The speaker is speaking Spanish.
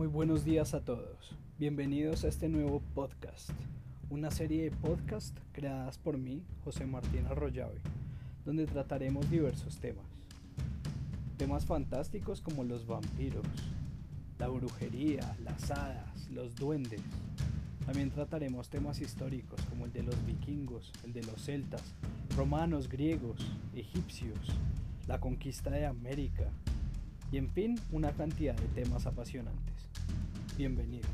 Muy buenos días a todos. Bienvenidos a este nuevo podcast, una serie de podcasts creadas por mí, José Martín Arroyave, donde trataremos diversos temas. Temas fantásticos como los vampiros, la brujería, las hadas, los duendes. También trataremos temas históricos como el de los vikingos, el de los celtas, romanos, griegos, egipcios, la conquista de América y en fin una cantidad de temas apasionantes. Bienvenido.